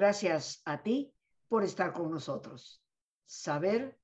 Gracias a ti por estar con nosotros. Saber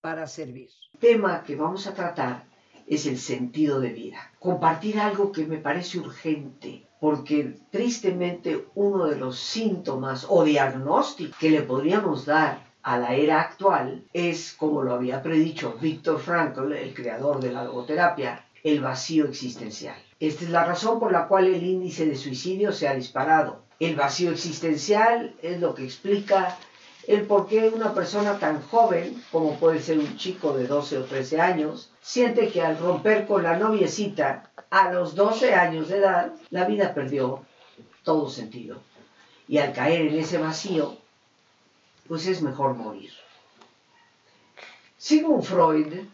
para servir. El tema que vamos a tratar es el sentido de vida. Compartir algo que me parece urgente, porque tristemente uno de los síntomas o diagnósticos que le podríamos dar a la era actual es, como lo había predicho Víctor Frankl, el creador de la logoterapia, el vacío existencial. Esta es la razón por la cual el índice de suicidio se ha disparado. El vacío existencial es lo que explica el por qué una persona tan joven, como puede ser un chico de 12 o 13 años, siente que al romper con la noviecita a los 12 años de edad, la vida perdió todo sentido. Y al caer en ese vacío, pues es mejor morir. Sigmund Freud,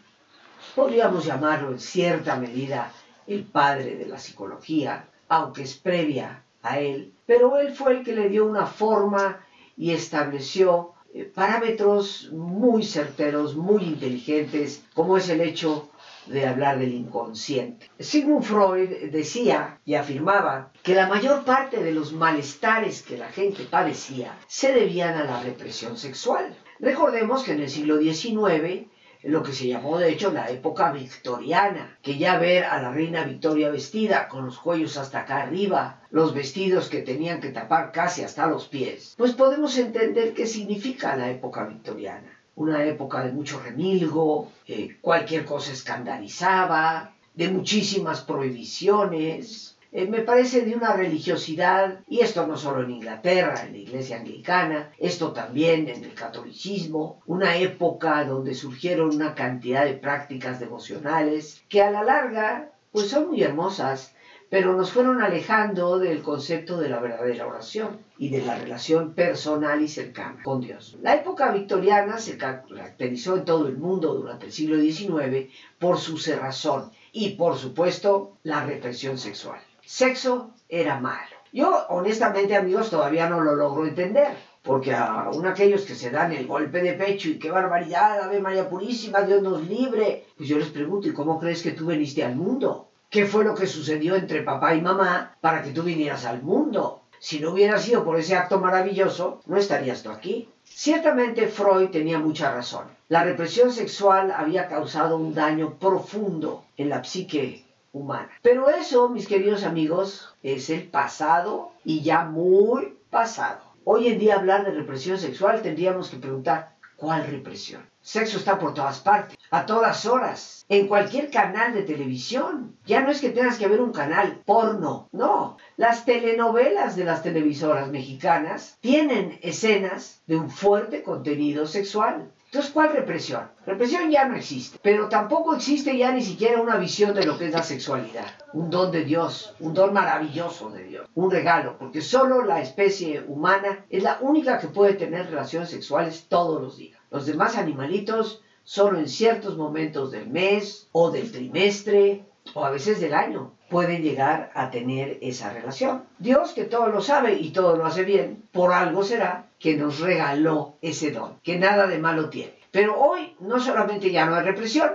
podríamos llamarlo en cierta medida el padre de la psicología, aunque es previa a él, pero él fue el que le dio una forma y estableció eh, parámetros muy certeros, muy inteligentes, como es el hecho de hablar del inconsciente. Sigmund Freud decía y afirmaba que la mayor parte de los malestares que la gente padecía se debían a la represión sexual. Recordemos que en el siglo XIX lo que se llamó de hecho la época victoriana, que ya ver a la reina Victoria vestida con los cuellos hasta acá arriba, los vestidos que tenían que tapar casi hasta los pies, pues podemos entender qué significa la época victoriana. Una época de mucho remilgo, eh, cualquier cosa escandalizaba, de muchísimas prohibiciones, eh, me parece de una religiosidad, y esto no solo en Inglaterra, en la iglesia anglicana, esto también en el catolicismo, una época donde surgieron una cantidad de prácticas devocionales que a la larga pues son muy hermosas, pero nos fueron alejando del concepto de la verdadera oración y de la relación personal y cercana con Dios. La época victoriana se caracterizó en todo el mundo durante el siglo XIX por su cerrazón y por supuesto la represión sexual sexo era malo. Yo, honestamente, amigos, todavía no lo logro entender. Porque aún aquellos que se dan el golpe de pecho y qué barbaridad, Ave María Purísima, Dios nos libre. Pues yo les pregunto, ¿y cómo crees que tú viniste al mundo? ¿Qué fue lo que sucedió entre papá y mamá para que tú vinieras al mundo? Si no hubiera sido por ese acto maravilloso, no estarías tú aquí. Ciertamente Freud tenía mucha razón. La represión sexual había causado un daño profundo en la psique humana. Pero eso, mis queridos amigos, es el pasado y ya muy pasado. Hoy en día hablar de represión sexual tendríamos que preguntar, ¿cuál represión? Sexo está por todas partes, a todas horas, en cualquier canal de televisión. Ya no es que tengas que ver un canal porno, no. Las telenovelas de las televisoras mexicanas tienen escenas de un fuerte contenido sexual. Entonces, ¿cuál represión? Represión ya no existe, pero tampoco existe ya ni siquiera una visión de lo que es la sexualidad. Un don de Dios, un don maravilloso de Dios, un regalo, porque solo la especie humana es la única que puede tener relaciones sexuales todos los días. Los demás animalitos solo en ciertos momentos del mes o del trimestre o a veces del año pueden llegar a tener esa relación. Dios, que todo lo sabe y todo lo hace bien, por algo será que nos regaló ese don, que nada de malo tiene. Pero hoy no solamente ya no hay represión,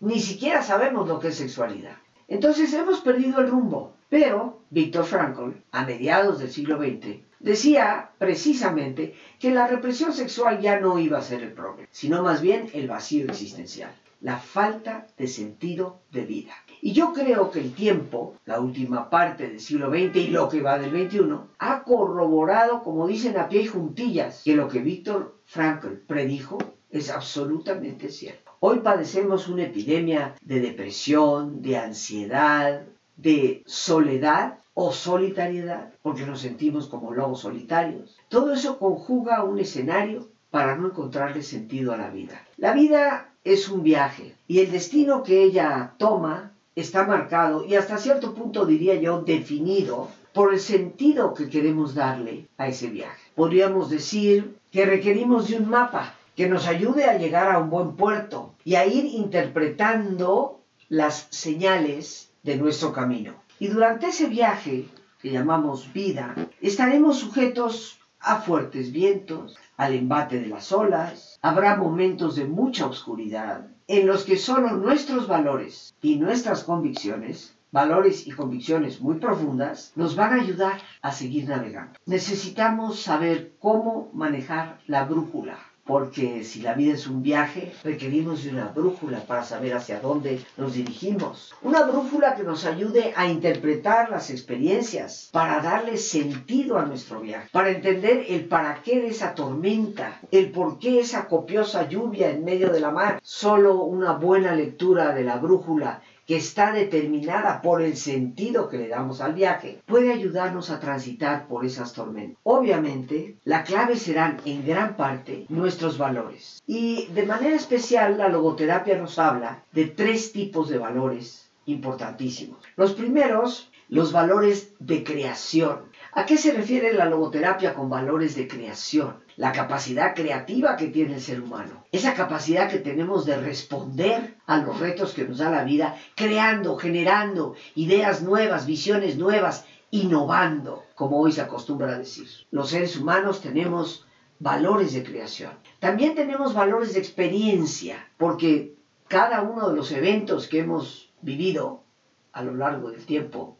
ni siquiera sabemos lo que es sexualidad. Entonces hemos perdido el rumbo. Pero Víctor Frankl, a mediados del siglo XX, decía precisamente que la represión sexual ya no iba a ser el problema, sino más bien el vacío existencial, la falta de sentido de vida. Y yo creo que el tiempo, la última parte del siglo XX y lo que va del XXI, ha corroborado, como dicen a pie y juntillas, que lo que Víctor Frankl predijo es absolutamente cierto. Hoy padecemos una epidemia de depresión, de ansiedad, de soledad o solitariedad, porque nos sentimos como lobos solitarios. Todo eso conjuga un escenario para no encontrarle sentido a la vida. La vida es un viaje y el destino que ella toma está marcado y hasta cierto punto diría yo definido por el sentido que queremos darle a ese viaje. Podríamos decir que requerimos de un mapa que nos ayude a llegar a un buen puerto y a ir interpretando las señales de nuestro camino. Y durante ese viaje, que llamamos vida, estaremos sujetos a fuertes vientos, al embate de las olas, habrá momentos de mucha oscuridad, en los que solo nuestros valores y nuestras convicciones valores y convicciones muy profundas, nos van a ayudar a seguir navegando. Necesitamos saber cómo manejar la brújula porque si la vida es un viaje, requerimos de una brújula para saber hacia dónde nos dirigimos. Una brújula que nos ayude a interpretar las experiencias, para darle sentido a nuestro viaje, para entender el para qué de esa tormenta, el por qué esa copiosa lluvia en medio de la mar. Solo una buena lectura de la brújula que está determinada por el sentido que le damos al viaje, puede ayudarnos a transitar por esas tormentas. Obviamente, la clave serán en gran parte nuestros valores. Y de manera especial, la logoterapia nos habla de tres tipos de valores importantísimos. Los primeros, los valores de creación. ¿A qué se refiere la logoterapia con valores de creación? la capacidad creativa que tiene el ser humano, esa capacidad que tenemos de responder a los retos que nos da la vida, creando, generando ideas nuevas, visiones nuevas, innovando, como hoy se acostumbra a decir. Los seres humanos tenemos valores de creación. También tenemos valores de experiencia, porque cada uno de los eventos que hemos vivido a lo largo del tiempo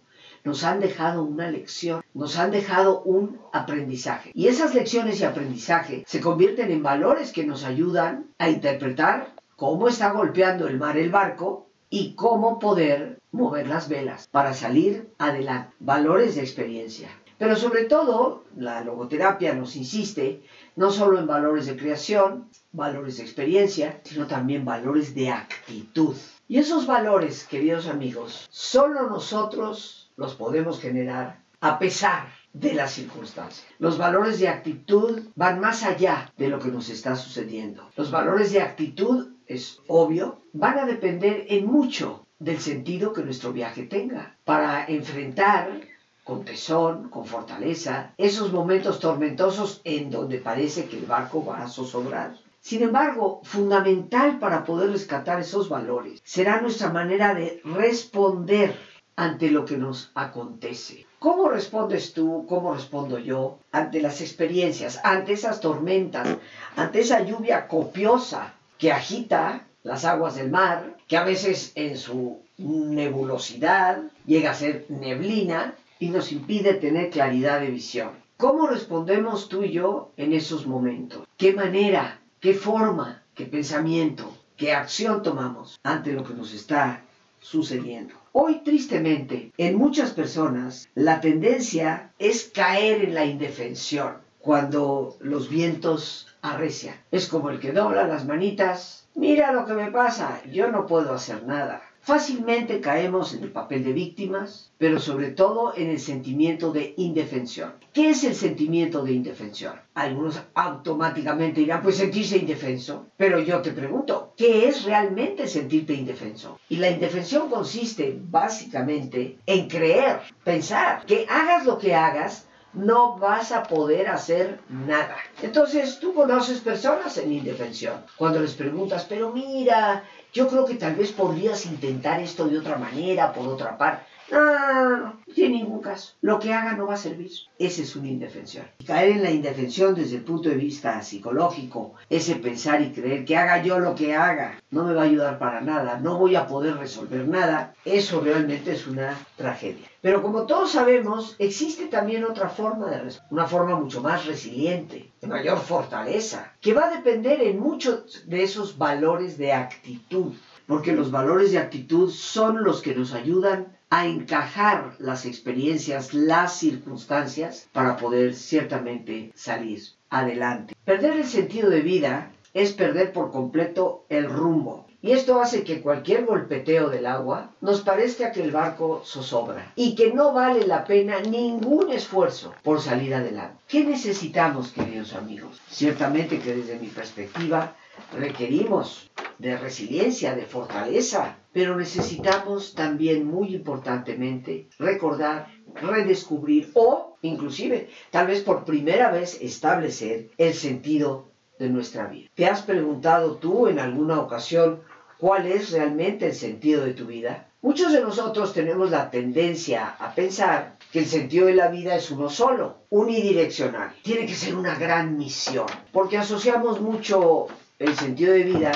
nos han dejado una lección, nos han dejado un aprendizaje. Y esas lecciones y aprendizaje se convierten en valores que nos ayudan a interpretar cómo está golpeando el mar el barco y cómo poder mover las velas para salir adelante. Valores de experiencia. Pero sobre todo, la logoterapia nos insiste no solo en valores de creación, valores de experiencia, sino también valores de actitud. Y esos valores, queridos amigos, solo nosotros los podemos generar a pesar de las circunstancias. Los valores de actitud van más allá de lo que nos está sucediendo. Los valores de actitud, es obvio, van a depender en mucho del sentido que nuestro viaje tenga para enfrentar con tesón, con fortaleza, esos momentos tormentosos en donde parece que el barco va a zozobrar. Sin embargo, fundamental para poder rescatar esos valores será nuestra manera de responder ante lo que nos acontece. ¿Cómo respondes tú, cómo respondo yo ante las experiencias, ante esas tormentas, ante esa lluvia copiosa que agita las aguas del mar, que a veces en su nebulosidad llega a ser neblina y nos impide tener claridad de visión? ¿Cómo respondemos tú y yo en esos momentos? ¿Qué manera, qué forma, qué pensamiento, qué acción tomamos ante lo que nos está sucediendo? Hoy, tristemente, en muchas personas la tendencia es caer en la indefensión cuando los vientos arrecian. Es como el que dobla las manitas. Mira lo que me pasa, yo no puedo hacer nada. Fácilmente caemos en el papel de víctimas, pero sobre todo en el sentimiento de indefensión. ¿Qué es el sentimiento de indefensión? Algunos automáticamente dirán, pues sentirse indefenso. Pero yo te pregunto, ¿qué es realmente sentirte indefenso? Y la indefensión consiste básicamente en creer, pensar que hagas lo que hagas, no vas a poder hacer nada. Entonces tú conoces personas en indefensión. Cuando les preguntas, pero mira, yo creo que tal vez podrías intentar esto de otra manera, por otra parte. No, no, no, no, en ningún caso. Lo que haga no va a servir. Ese es una indefensión. Y caer en la indefensión desde el punto de vista psicológico, ese pensar y creer que haga yo lo que haga, no me va a ayudar para nada, no voy a poder resolver nada, eso realmente es una tragedia. Pero como todos sabemos, existe también otra forma de responder, una forma mucho más resiliente, de mayor fortaleza, que va a depender en muchos de esos valores de actitud, porque los valores de actitud son los que nos ayudan a encajar las experiencias, las circunstancias, para poder ciertamente salir adelante. Perder el sentido de vida es perder por completo el rumbo. Y esto hace que cualquier golpeteo del agua nos parezca que el barco zozobra y que no vale la pena ningún esfuerzo por salir adelante. ¿Qué necesitamos, queridos amigos? Ciertamente que desde mi perspectiva requerimos de resiliencia, de fortaleza, pero necesitamos también muy importantemente recordar, redescubrir o inclusive tal vez por primera vez establecer el sentido de nuestra vida. ¿Te has preguntado tú en alguna ocasión cuál es realmente el sentido de tu vida? Muchos de nosotros tenemos la tendencia a pensar que el sentido de la vida es uno solo, unidireccional. Tiene que ser una gran misión, porque asociamos mucho el sentido de vida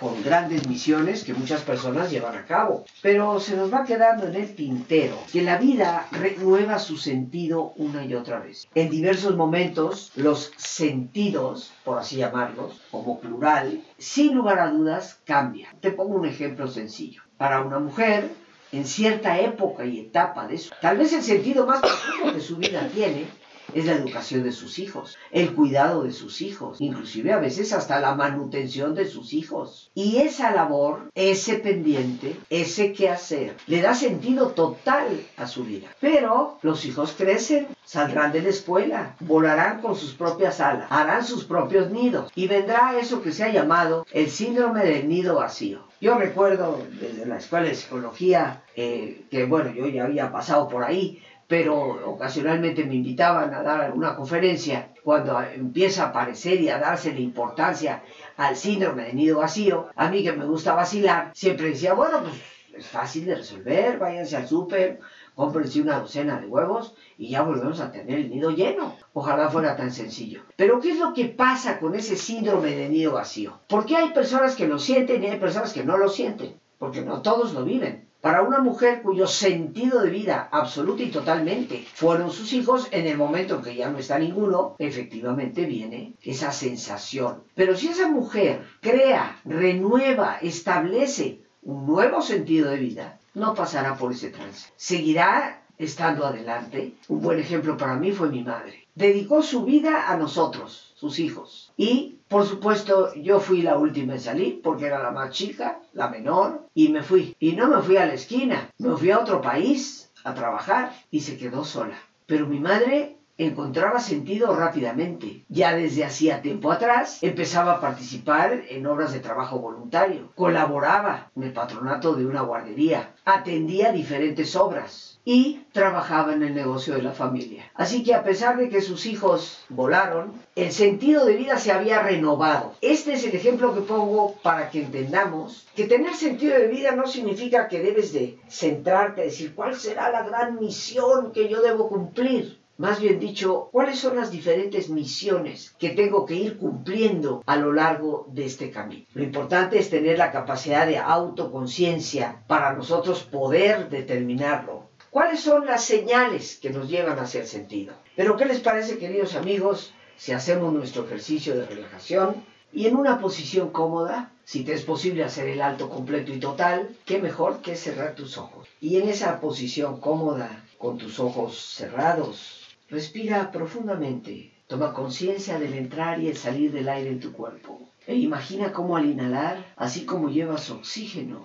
con grandes misiones que muchas personas llevan a cabo. Pero se nos va quedando en el tintero que la vida renueva su sentido una y otra vez. En diversos momentos, los sentidos, por así llamarlos, como plural, sin lugar a dudas, cambian. Te pongo un ejemplo sencillo. Para una mujer, en cierta época y etapa de eso, tal vez el sentido más profundo que su vida tiene es la educación de sus hijos, el cuidado de sus hijos, inclusive a veces hasta la manutención de sus hijos. Y esa labor, ese pendiente, ese quehacer, le da sentido total a su vida. Pero los hijos crecen, saldrán de la escuela, volarán con sus propias alas, harán sus propios nidos y vendrá eso que se ha llamado el síndrome del nido vacío. Yo recuerdo desde la escuela de psicología eh, que, bueno, yo ya había pasado por ahí, pero ocasionalmente me invitaban a dar alguna conferencia cuando empieza a aparecer y a darse la importancia al síndrome de nido vacío, a mí que me gusta vacilar, siempre decía, bueno, pues es fácil de resolver, váyanse al súper, cómprense una docena de huevos y ya volvemos a tener el nido lleno. Ojalá fuera tan sencillo. Pero ¿qué es lo que pasa con ese síndrome de nido vacío? ¿Por qué hay personas que lo sienten y hay personas que no lo sienten? Porque no todos lo viven. Para una mujer cuyo sentido de vida absoluta y totalmente fueron sus hijos, en el momento en que ya no está ninguno, efectivamente viene esa sensación. Pero si esa mujer crea, renueva, establece un nuevo sentido de vida, no pasará por ese trance. Seguirá estando adelante. Un buen ejemplo para mí fue mi madre. Dedicó su vida a nosotros, sus hijos. Y, por supuesto, yo fui la última en salir porque era la más chica, la menor, y me fui. Y no me fui a la esquina, me fui a otro país a trabajar y se quedó sola. Pero mi madre encontraba sentido rápidamente. Ya desde hacía tiempo atrás empezaba a participar en obras de trabajo voluntario, colaboraba en el patronato de una guardería, atendía diferentes obras y trabajaba en el negocio de la familia. Así que a pesar de que sus hijos volaron, el sentido de vida se había renovado. Este es el ejemplo que pongo para que entendamos que tener sentido de vida no significa que debes de centrarte, decir cuál será la gran misión que yo debo cumplir más bien dicho, cuáles son las diferentes misiones que tengo que ir cumpliendo a lo largo de este camino. Lo importante es tener la capacidad de autoconciencia para nosotros poder determinarlo. ¿Cuáles son las señales que nos llevan a hacer sentido? Pero ¿qué les parece, queridos amigos, si hacemos nuestro ejercicio de relajación y en una posición cómoda, si te es posible hacer el alto completo y total, qué mejor que cerrar tus ojos. Y en esa posición cómoda, con tus ojos cerrados, Respira profundamente. Toma conciencia del entrar y el salir del aire en tu cuerpo. E imagina cómo al inhalar, así como llevas oxígeno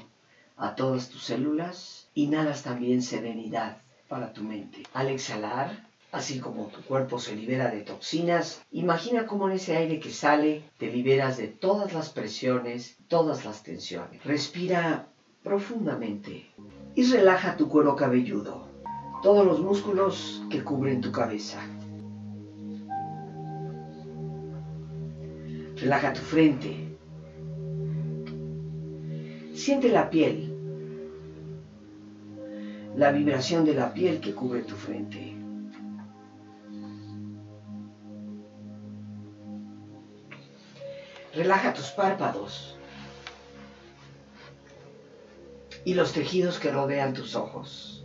a todas tus células, inhalas también serenidad para tu mente. Al exhalar, así como tu cuerpo se libera de toxinas, imagina cómo en ese aire que sale te liberas de todas las presiones, todas las tensiones. Respira profundamente y relaja tu cuero cabelludo todos los músculos que cubren tu cabeza. Relaja tu frente. Siente la piel, la vibración de la piel que cubre tu frente. Relaja tus párpados y los tejidos que rodean tus ojos.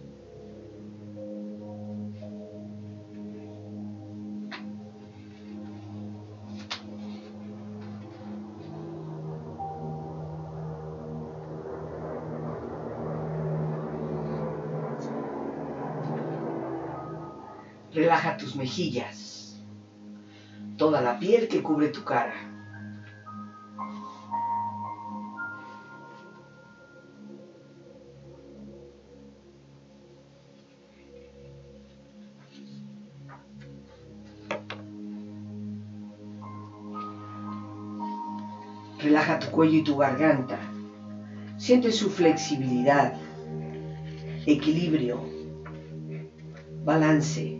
Relaja tus mejillas, toda la piel que cubre tu cara. Relaja tu cuello y tu garganta. Siente su flexibilidad, equilibrio, balance.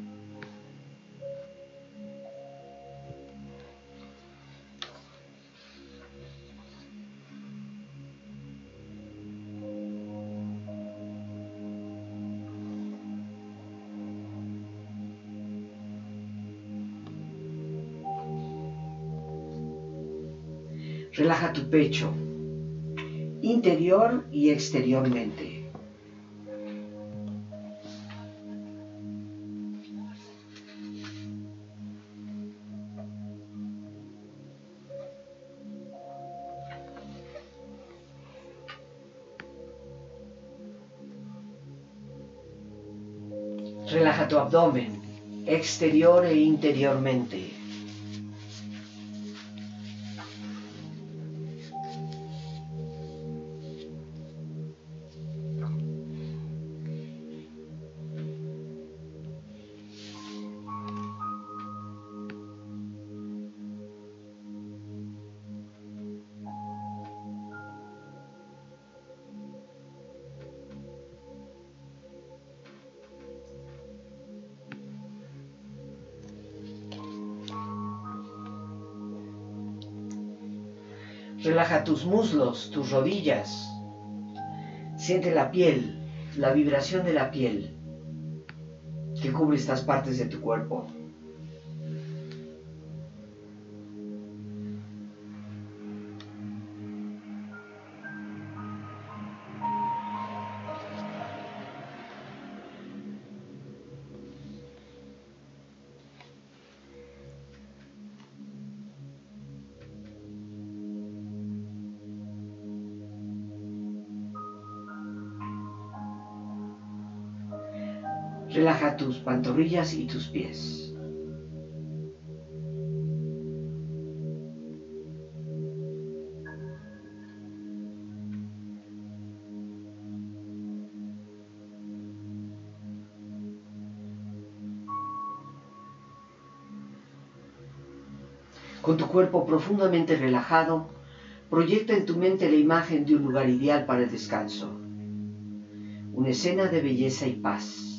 Relaja tu pecho, interior y exteriormente. Relaja tu abdomen, exterior e interiormente. Relaja tus muslos, tus rodillas. Siente la piel, la vibración de la piel que cubre estas partes de tu cuerpo. Pantorrillas y tus pies. Con tu cuerpo profundamente relajado, proyecta en tu mente la imagen de un lugar ideal para el descanso. Una escena de belleza y paz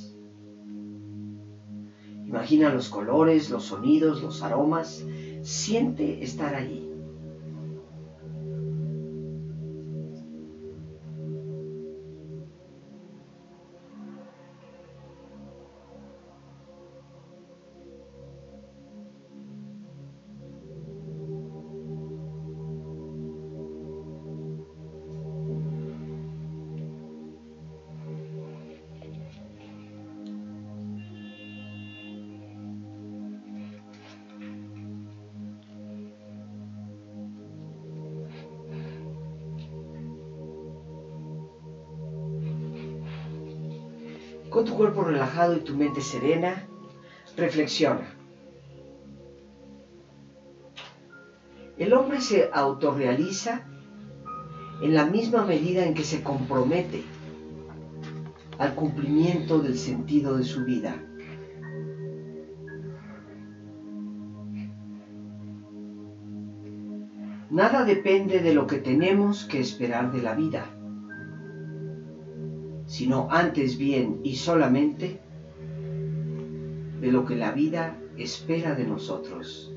Imagina los colores, los sonidos, los aromas. Siente estar allí. Con tu cuerpo relajado y tu mente serena, reflexiona. El hombre se autorrealiza en la misma medida en que se compromete al cumplimiento del sentido de su vida. Nada depende de lo que tenemos que esperar de la vida sino antes bien y solamente de lo que la vida espera de nosotros.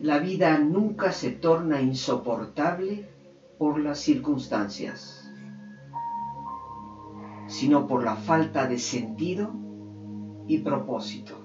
La vida nunca se torna insoportable por las circunstancias, sino por la falta de sentido y propósito.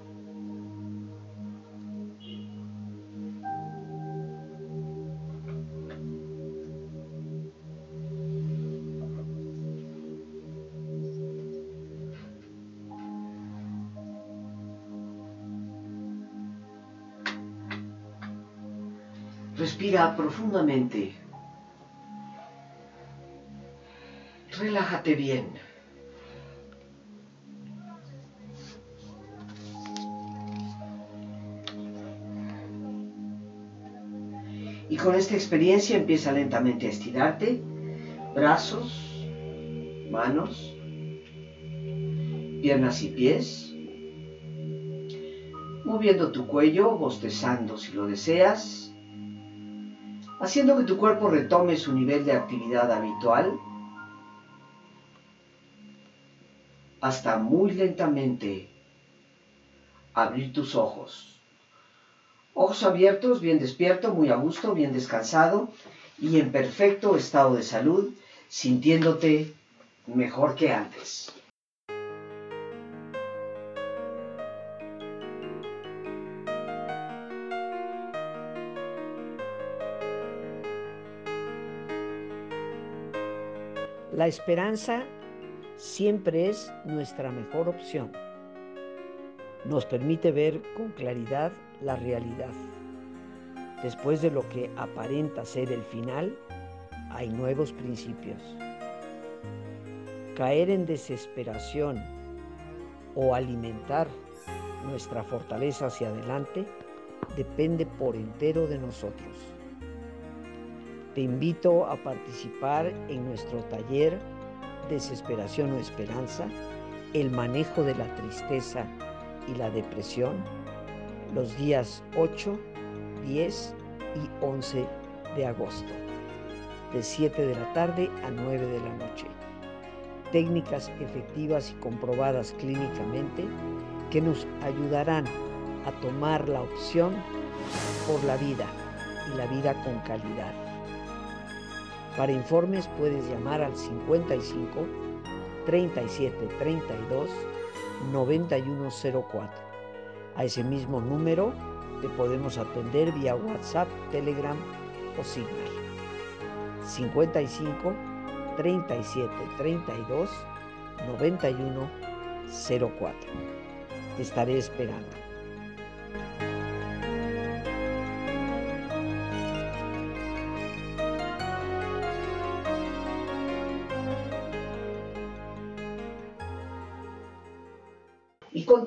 Respira profundamente. Relájate bien. Y con esta experiencia empieza lentamente a estirarte, brazos, manos, piernas y pies, moviendo tu cuello, bostezando si lo deseas haciendo que tu cuerpo retome su nivel de actividad habitual, hasta muy lentamente abrir tus ojos. Ojos abiertos, bien despierto, muy a gusto, bien descansado y en perfecto estado de salud, sintiéndote mejor que antes. La esperanza siempre es nuestra mejor opción. Nos permite ver con claridad la realidad. Después de lo que aparenta ser el final, hay nuevos principios. Caer en desesperación o alimentar nuestra fortaleza hacia adelante depende por entero de nosotros. Te invito a participar en nuestro taller Desesperación o Esperanza, el manejo de la tristeza y la depresión los días 8, 10 y 11 de agosto, de 7 de la tarde a 9 de la noche. Técnicas efectivas y comprobadas clínicamente que nos ayudarán a tomar la opción por la vida y la vida con calidad. Para informes puedes llamar al 55 37 32 9104 a ese mismo número te podemos atender vía WhatsApp, Telegram o Signal. 55 37 32 91 04. Te estaré esperando.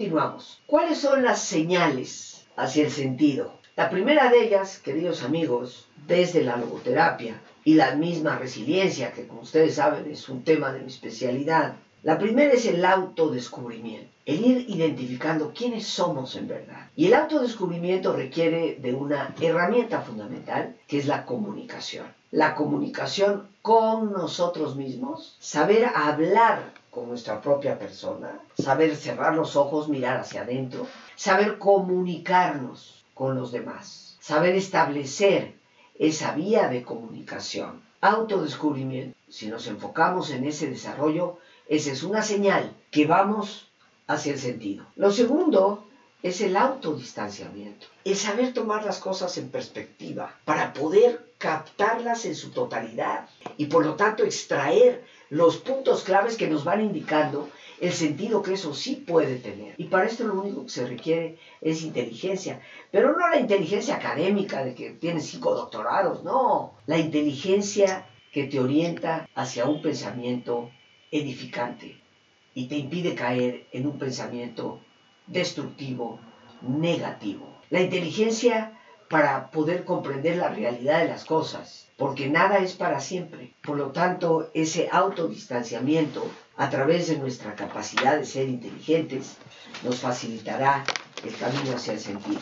Continuamos. ¿Cuáles son las señales hacia el sentido? La primera de ellas, queridos amigos, desde la logoterapia y la misma resiliencia, que como ustedes saben es un tema de mi especialidad, la primera es el autodescubrimiento, el ir identificando quiénes somos en verdad. Y el autodescubrimiento requiere de una herramienta fundamental, que es la comunicación. La comunicación con nosotros mismos, saber hablar con nuestra propia persona, saber cerrar los ojos, mirar hacia adentro, saber comunicarnos con los demás, saber establecer esa vía de comunicación, autodescubrimiento. Si nos enfocamos en ese desarrollo, esa es una señal que vamos hacia el sentido. Lo segundo es el autodistanciamiento, el saber tomar las cosas en perspectiva para poder captarlas en su totalidad y por lo tanto extraer los puntos claves que nos van indicando el sentido que eso sí puede tener. Y para esto lo único que se requiere es inteligencia, pero no la inteligencia académica de que tienes cinco doctorados, no, la inteligencia que te orienta hacia un pensamiento edificante y te impide caer en un pensamiento destructivo, negativo. La inteligencia para poder comprender la realidad de las cosas, porque nada es para siempre. Por lo tanto, ese autodistanciamiento a través de nuestra capacidad de ser inteligentes nos facilitará el camino hacia el sentido.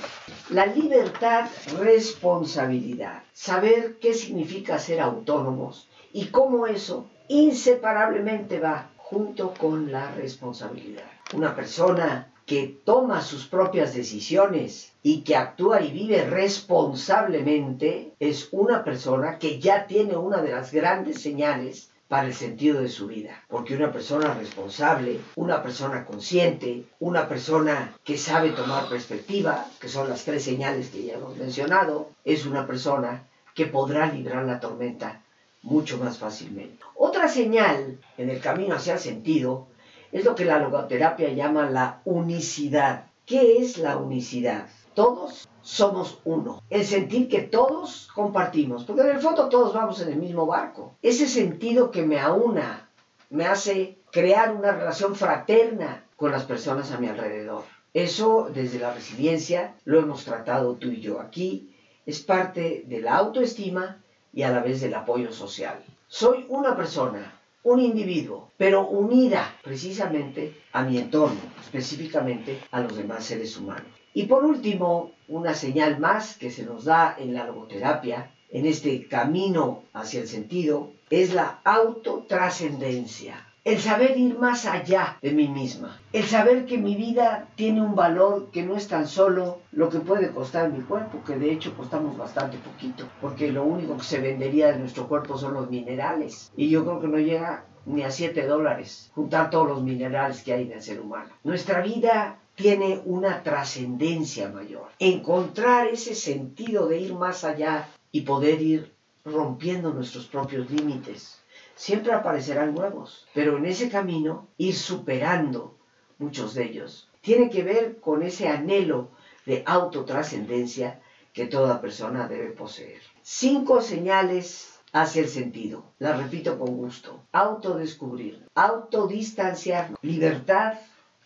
La libertad, responsabilidad, saber qué significa ser autónomos y cómo eso inseparablemente va junto con la responsabilidad. Una persona que toma sus propias decisiones y que actúa y vive responsablemente es una persona que ya tiene una de las grandes señales para el sentido de su vida. Porque una persona responsable, una persona consciente, una persona que sabe tomar perspectiva, que son las tres señales que ya hemos mencionado, es una persona que podrá librar la tormenta mucho más fácilmente. Otra señal en el camino hacia el sentido es lo que la logoterapia llama la unicidad. ¿Qué es la unicidad? Todos somos uno. El sentir que todos compartimos, porque en el fondo todos vamos en el mismo barco. Ese sentido que me aúna, me hace crear una relación fraterna con las personas a mi alrededor. Eso desde la resiliencia lo hemos tratado tú y yo aquí es parte de la autoestima y a la vez del apoyo social. Soy una persona, un individuo, pero unida precisamente a mi entorno, específicamente a los demás seres humanos. Y por último, una señal más que se nos da en la logoterapia, en este camino hacia el sentido, es la autotrascendencia el saber ir más allá de mí misma, el saber que mi vida tiene un valor que no es tan solo lo que puede costar mi cuerpo, que de hecho costamos bastante poquito, porque lo único que se vendería de nuestro cuerpo son los minerales, y yo creo que no llega ni a 7 dólares juntar todos los minerales que hay en el ser humano. Nuestra vida tiene una trascendencia mayor. Encontrar ese sentido de ir más allá y poder ir rompiendo nuestros propios límites siempre aparecerán nuevos, pero en ese camino ir superando muchos de ellos. Tiene que ver con ese anhelo de autotrascendencia que toda persona debe poseer. Cinco señales hacia el sentido. Las repito con gusto. Autodescubrir, autodistanciar, libertad,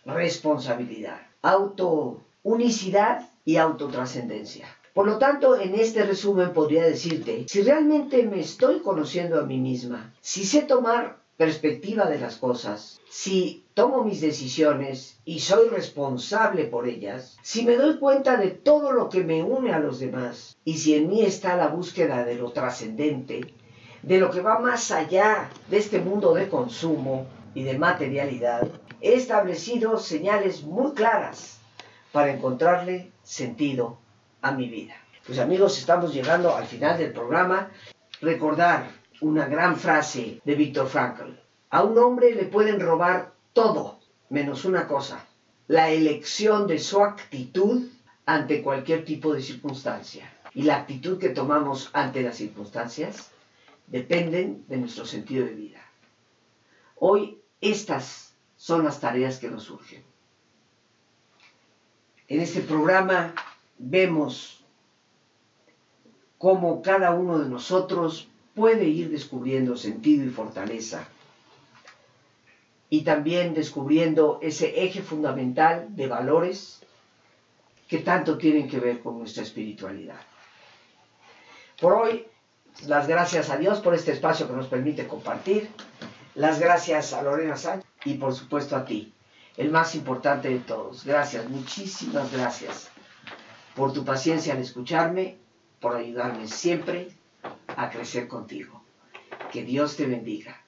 responsabilidad, autounicidad y autotrascendencia. Por lo tanto, en este resumen podría decirte, si realmente me estoy conociendo a mí misma, si sé tomar perspectiva de las cosas, si tomo mis decisiones y soy responsable por ellas, si me doy cuenta de todo lo que me une a los demás y si en mí está la búsqueda de lo trascendente, de lo que va más allá de este mundo de consumo y de materialidad, he establecido señales muy claras para encontrarle sentido a mi vida. Pues amigos, estamos llegando al final del programa. Recordar una gran frase de Víctor Frankl. A un hombre le pueden robar todo, menos una cosa, la elección de su actitud ante cualquier tipo de circunstancia. Y la actitud que tomamos ante las circunstancias dependen de nuestro sentido de vida. Hoy estas son las tareas que nos surgen. En este programa vemos cómo cada uno de nosotros puede ir descubriendo sentido y fortaleza y también descubriendo ese eje fundamental de valores que tanto tienen que ver con nuestra espiritualidad. Por hoy, las gracias a Dios por este espacio que nos permite compartir, las gracias a Lorena Sánchez y por supuesto a ti, el más importante de todos. Gracias, muchísimas gracias por tu paciencia al escucharme, por ayudarme siempre a crecer contigo. Que Dios te bendiga.